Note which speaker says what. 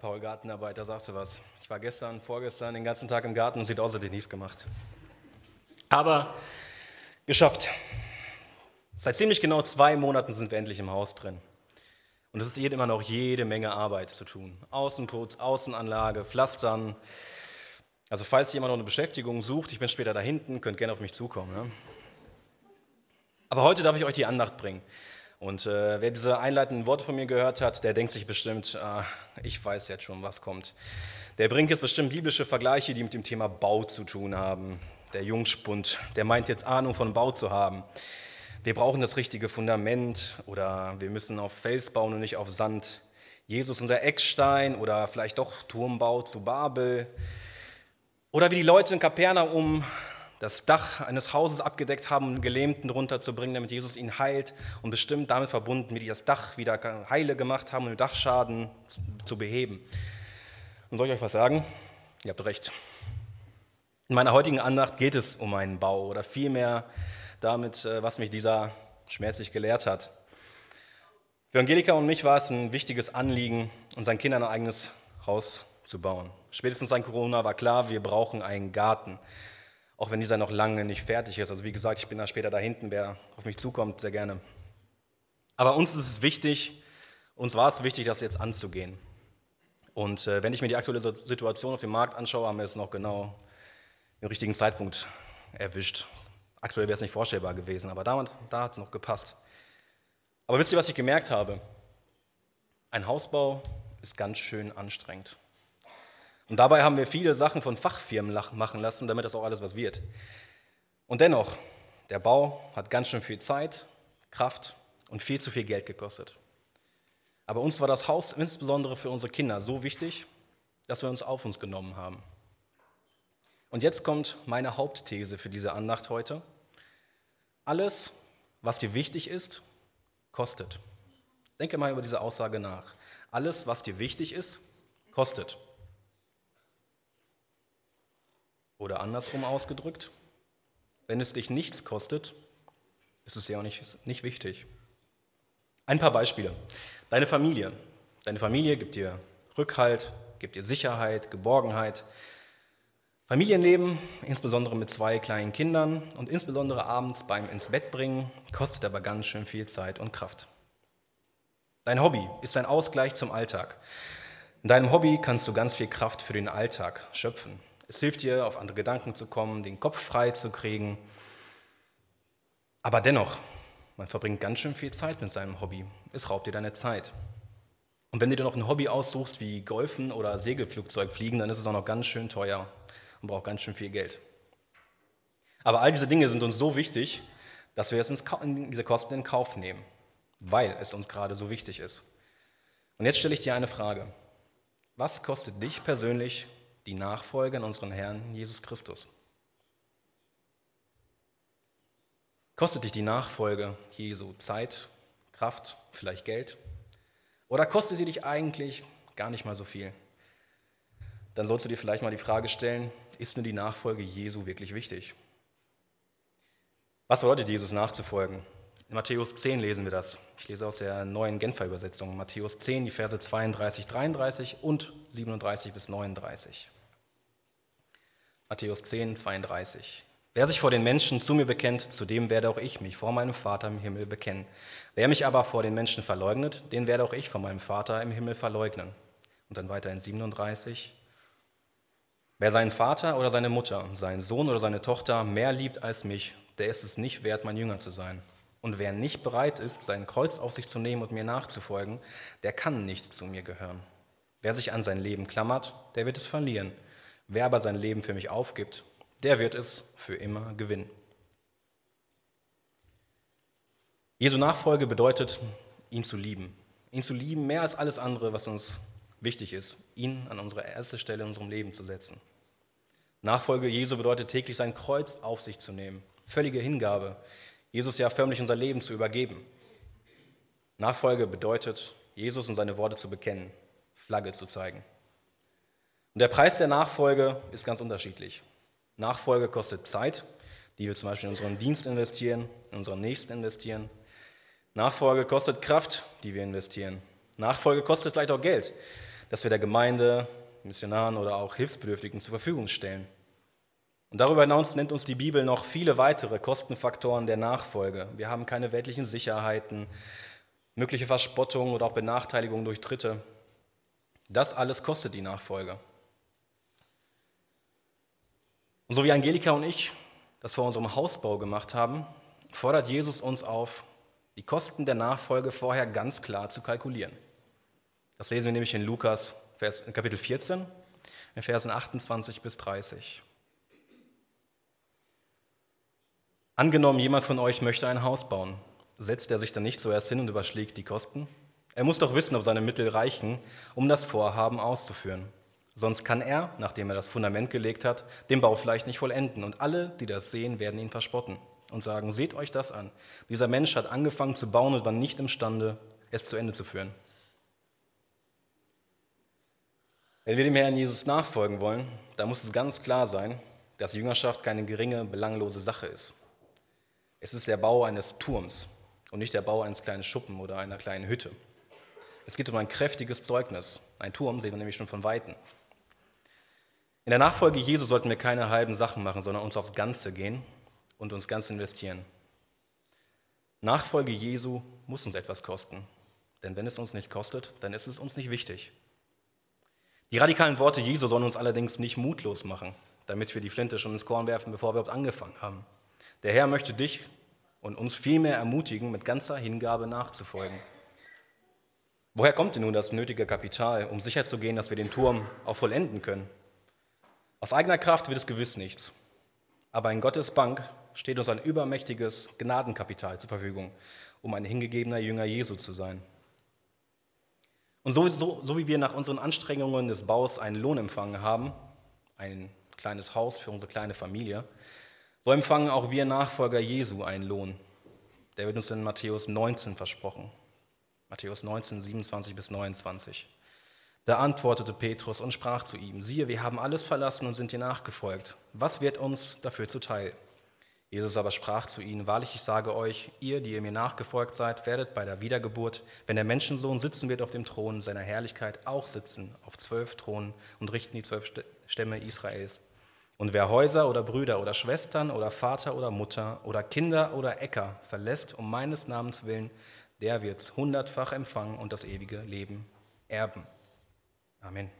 Speaker 1: Paul, Gartenarbeit, da sagst du was. Ich war gestern, vorgestern den ganzen Tag im Garten und sieht aus, als hätte ich nichts gemacht. Aber geschafft. Seit ziemlich genau zwei Monaten sind wir endlich im Haus drin. Und es ist immer noch jede Menge Arbeit zu tun. Außenputz, Außenanlage, Pflastern. Also falls jemand noch eine Beschäftigung sucht, ich bin später da hinten, könnt gerne auf mich zukommen. Ne? Aber heute darf ich euch die Andacht bringen. Und äh, wer diese einleitenden Worte von mir gehört hat, der denkt sich bestimmt, ah, ich weiß jetzt schon, was kommt. Der bringt jetzt bestimmt biblische Vergleiche, die mit dem Thema Bau zu tun haben. Der Jungspund, der meint jetzt Ahnung von Bau zu haben. Wir brauchen das richtige Fundament oder wir müssen auf Fels bauen und nicht auf Sand. Jesus unser Eckstein oder vielleicht doch Turmbau zu Babel. Oder wie die Leute in Kapernaum das Dach eines Hauses abgedeckt haben, um Gelähmten drunter zu bringen, damit Jesus ihn heilt und bestimmt damit verbunden, wie die das Dach wieder heile gemacht haben, um den Dachschaden zu beheben. Und soll ich euch was sagen? Ihr habt recht. In meiner heutigen Andacht geht es um einen Bau oder vielmehr damit, äh, was mich dieser schmerzlich gelehrt hat. Für Angelika und mich war es ein wichtiges Anliegen, unseren Kindern ein eigenes Haus zu bauen. Spätestens an Corona war klar, wir brauchen einen Garten auch wenn dieser noch lange nicht fertig ist. Also wie gesagt, ich bin da später da hinten, wer auf mich zukommt, sehr gerne. Aber uns ist es wichtig, uns war es wichtig, das jetzt anzugehen. Und äh, wenn ich mir die aktuelle Situation auf dem Markt anschaue, haben wir es noch genau den richtigen Zeitpunkt erwischt. Aktuell wäre es nicht vorstellbar gewesen, aber da, da hat es noch gepasst. Aber wisst ihr, was ich gemerkt habe? Ein Hausbau ist ganz schön anstrengend. Und dabei haben wir viele Sachen von Fachfirmen machen lassen, damit das auch alles was wird. Und dennoch, der Bau hat ganz schön viel Zeit, Kraft und viel zu viel Geld gekostet. Aber uns war das Haus insbesondere für unsere Kinder so wichtig, dass wir uns auf uns genommen haben. Und jetzt kommt meine Hauptthese für diese Andacht heute. Alles, was dir wichtig ist, kostet. Denke mal über diese Aussage nach. Alles, was dir wichtig ist, kostet. Oder andersrum ausgedrückt, wenn es dich nichts kostet, ist es ja auch nicht, nicht wichtig. Ein paar Beispiele. Deine Familie. Deine Familie gibt dir Rückhalt, gibt dir Sicherheit, Geborgenheit. Familienleben, insbesondere mit zwei kleinen Kindern und insbesondere abends beim ins Bett bringen, kostet aber ganz schön viel Zeit und Kraft. Dein Hobby ist ein Ausgleich zum Alltag. In deinem Hobby kannst du ganz viel Kraft für den Alltag schöpfen. Es hilft dir, auf andere Gedanken zu kommen, den Kopf frei zu kriegen. Aber dennoch, man verbringt ganz schön viel Zeit mit seinem Hobby. Es raubt dir deine Zeit. Und wenn du dir noch ein Hobby aussuchst wie Golfen oder Segelflugzeug fliegen, dann ist es auch noch ganz schön teuer und braucht ganz schön viel Geld. Aber all diese Dinge sind uns so wichtig, dass wir jetzt diese Kosten in Kauf nehmen, weil es uns gerade so wichtig ist. Und jetzt stelle ich dir eine Frage. Was kostet dich persönlich die Nachfolge an unseren Herrn Jesus Christus. Kostet dich die Nachfolge Jesu Zeit, Kraft, vielleicht Geld? Oder kostet sie dich eigentlich gar nicht mal so viel? Dann sollst du dir vielleicht mal die Frage stellen, ist mir die Nachfolge Jesu wirklich wichtig? Was bedeutet Jesus nachzufolgen? In Matthäus 10 lesen wir das. Ich lese aus der neuen Genfer Übersetzung. Matthäus 10, die Verse 32, 33 und 37 bis 39. Matthäus 10, 32. Wer sich vor den Menschen zu mir bekennt, zu dem werde auch ich mich vor meinem Vater im Himmel bekennen. Wer mich aber vor den Menschen verleugnet, den werde auch ich vor meinem Vater im Himmel verleugnen. Und dann weiter in 37. Wer seinen Vater oder seine Mutter, seinen Sohn oder seine Tochter mehr liebt als mich, der ist es nicht wert, mein Jünger zu sein. Und wer nicht bereit ist, sein Kreuz auf sich zu nehmen und mir nachzufolgen, der kann nicht zu mir gehören. Wer sich an sein Leben klammert, der wird es verlieren. Wer aber sein Leben für mich aufgibt, der wird es für immer gewinnen. Jesu Nachfolge bedeutet, ihn zu lieben. Ihn zu lieben mehr als alles andere, was uns wichtig ist, ihn an unsere erste Stelle in unserem Leben zu setzen. Nachfolge Jesu bedeutet täglich sein Kreuz auf sich zu nehmen, völlige Hingabe, Jesus ja förmlich unser Leben zu übergeben. Nachfolge bedeutet, Jesus und seine Worte zu bekennen, Flagge zu zeigen. Und der Preis der Nachfolge ist ganz unterschiedlich. Nachfolge kostet Zeit, die wir zum Beispiel in unseren Dienst investieren, in unseren Nächsten investieren. Nachfolge kostet Kraft, die wir investieren. Nachfolge kostet vielleicht auch Geld. das wir der Gemeinde, Missionaren oder auch Hilfsbedürftigen zur Verfügung stellen. Und darüber hinaus nennt uns die Bibel noch viele weitere Kostenfaktoren der Nachfolge. Wir haben keine weltlichen Sicherheiten, mögliche Verspottung oder auch Benachteiligung durch Dritte. Das alles kostet die Nachfolge. Und so wie Angelika und ich das vor unserem Hausbau gemacht haben, fordert Jesus uns auf, die Kosten der Nachfolge vorher ganz klar zu kalkulieren. Das lesen wir nämlich in Lukas Vers, Kapitel 14, in Versen 28 bis 30. Angenommen, jemand von euch möchte ein Haus bauen, setzt er sich dann nicht zuerst hin und überschlägt die Kosten? Er muss doch wissen, ob seine Mittel reichen, um das Vorhaben auszuführen. Sonst kann er, nachdem er das Fundament gelegt hat, den Bau vielleicht nicht vollenden. Und alle, die das sehen, werden ihn verspotten und sagen, seht euch das an. Dieser Mensch hat angefangen zu bauen und war nicht imstande, es zu Ende zu führen. Wenn wir dem Herrn Jesus nachfolgen wollen, dann muss es ganz klar sein, dass Jüngerschaft keine geringe, belanglose Sache ist. Es ist der Bau eines Turms und nicht der Bau eines kleinen Schuppen oder einer kleinen Hütte. Es geht um ein kräftiges Zeugnis. Ein Turm sehen wir nämlich schon von Weitem. In der Nachfolge Jesu sollten wir keine halben Sachen machen, sondern uns aufs Ganze gehen und uns ganz investieren. Nachfolge Jesu muss uns etwas kosten. Denn wenn es uns nicht kostet, dann ist es uns nicht wichtig. Die radikalen Worte Jesu sollen uns allerdings nicht mutlos machen, damit wir die Flinte schon ins Korn werfen, bevor wir überhaupt angefangen haben. Der Herr möchte dich und uns vielmehr ermutigen, mit ganzer Hingabe nachzufolgen. Woher kommt denn nun das nötige Kapital, um sicherzugehen, dass wir den Turm auch vollenden können? Aus eigener Kraft wird es gewiss nichts. Aber in Gottes Bank steht uns ein übermächtiges Gnadenkapital zur Verfügung, um ein hingegebener Jünger Jesu zu sein. Und so, so, so wie wir nach unseren Anstrengungen des Baus einen Lohn empfangen haben, ein kleines Haus für unsere kleine Familie, so empfangen auch wir Nachfolger Jesu einen Lohn. Der wird uns in Matthäus 19 versprochen. Matthäus 19, 27 bis 29. Da antwortete Petrus und sprach zu ihm, siehe, wir haben alles verlassen und sind dir nachgefolgt. Was wird uns dafür zuteil? Jesus aber sprach zu ihnen, wahrlich, ich sage euch, ihr, die ihr mir nachgefolgt seid, werdet bei der Wiedergeburt, wenn der Menschensohn sitzen wird auf dem Thron seiner Herrlichkeit, auch sitzen auf zwölf Thronen und richten die zwölf Stämme Israels. Und wer Häuser oder Brüder oder Schwestern oder Vater oder Mutter oder Kinder oder Äcker verlässt um meines Namens willen, der wird hundertfach empfangen und das ewige Leben erben. 아멘.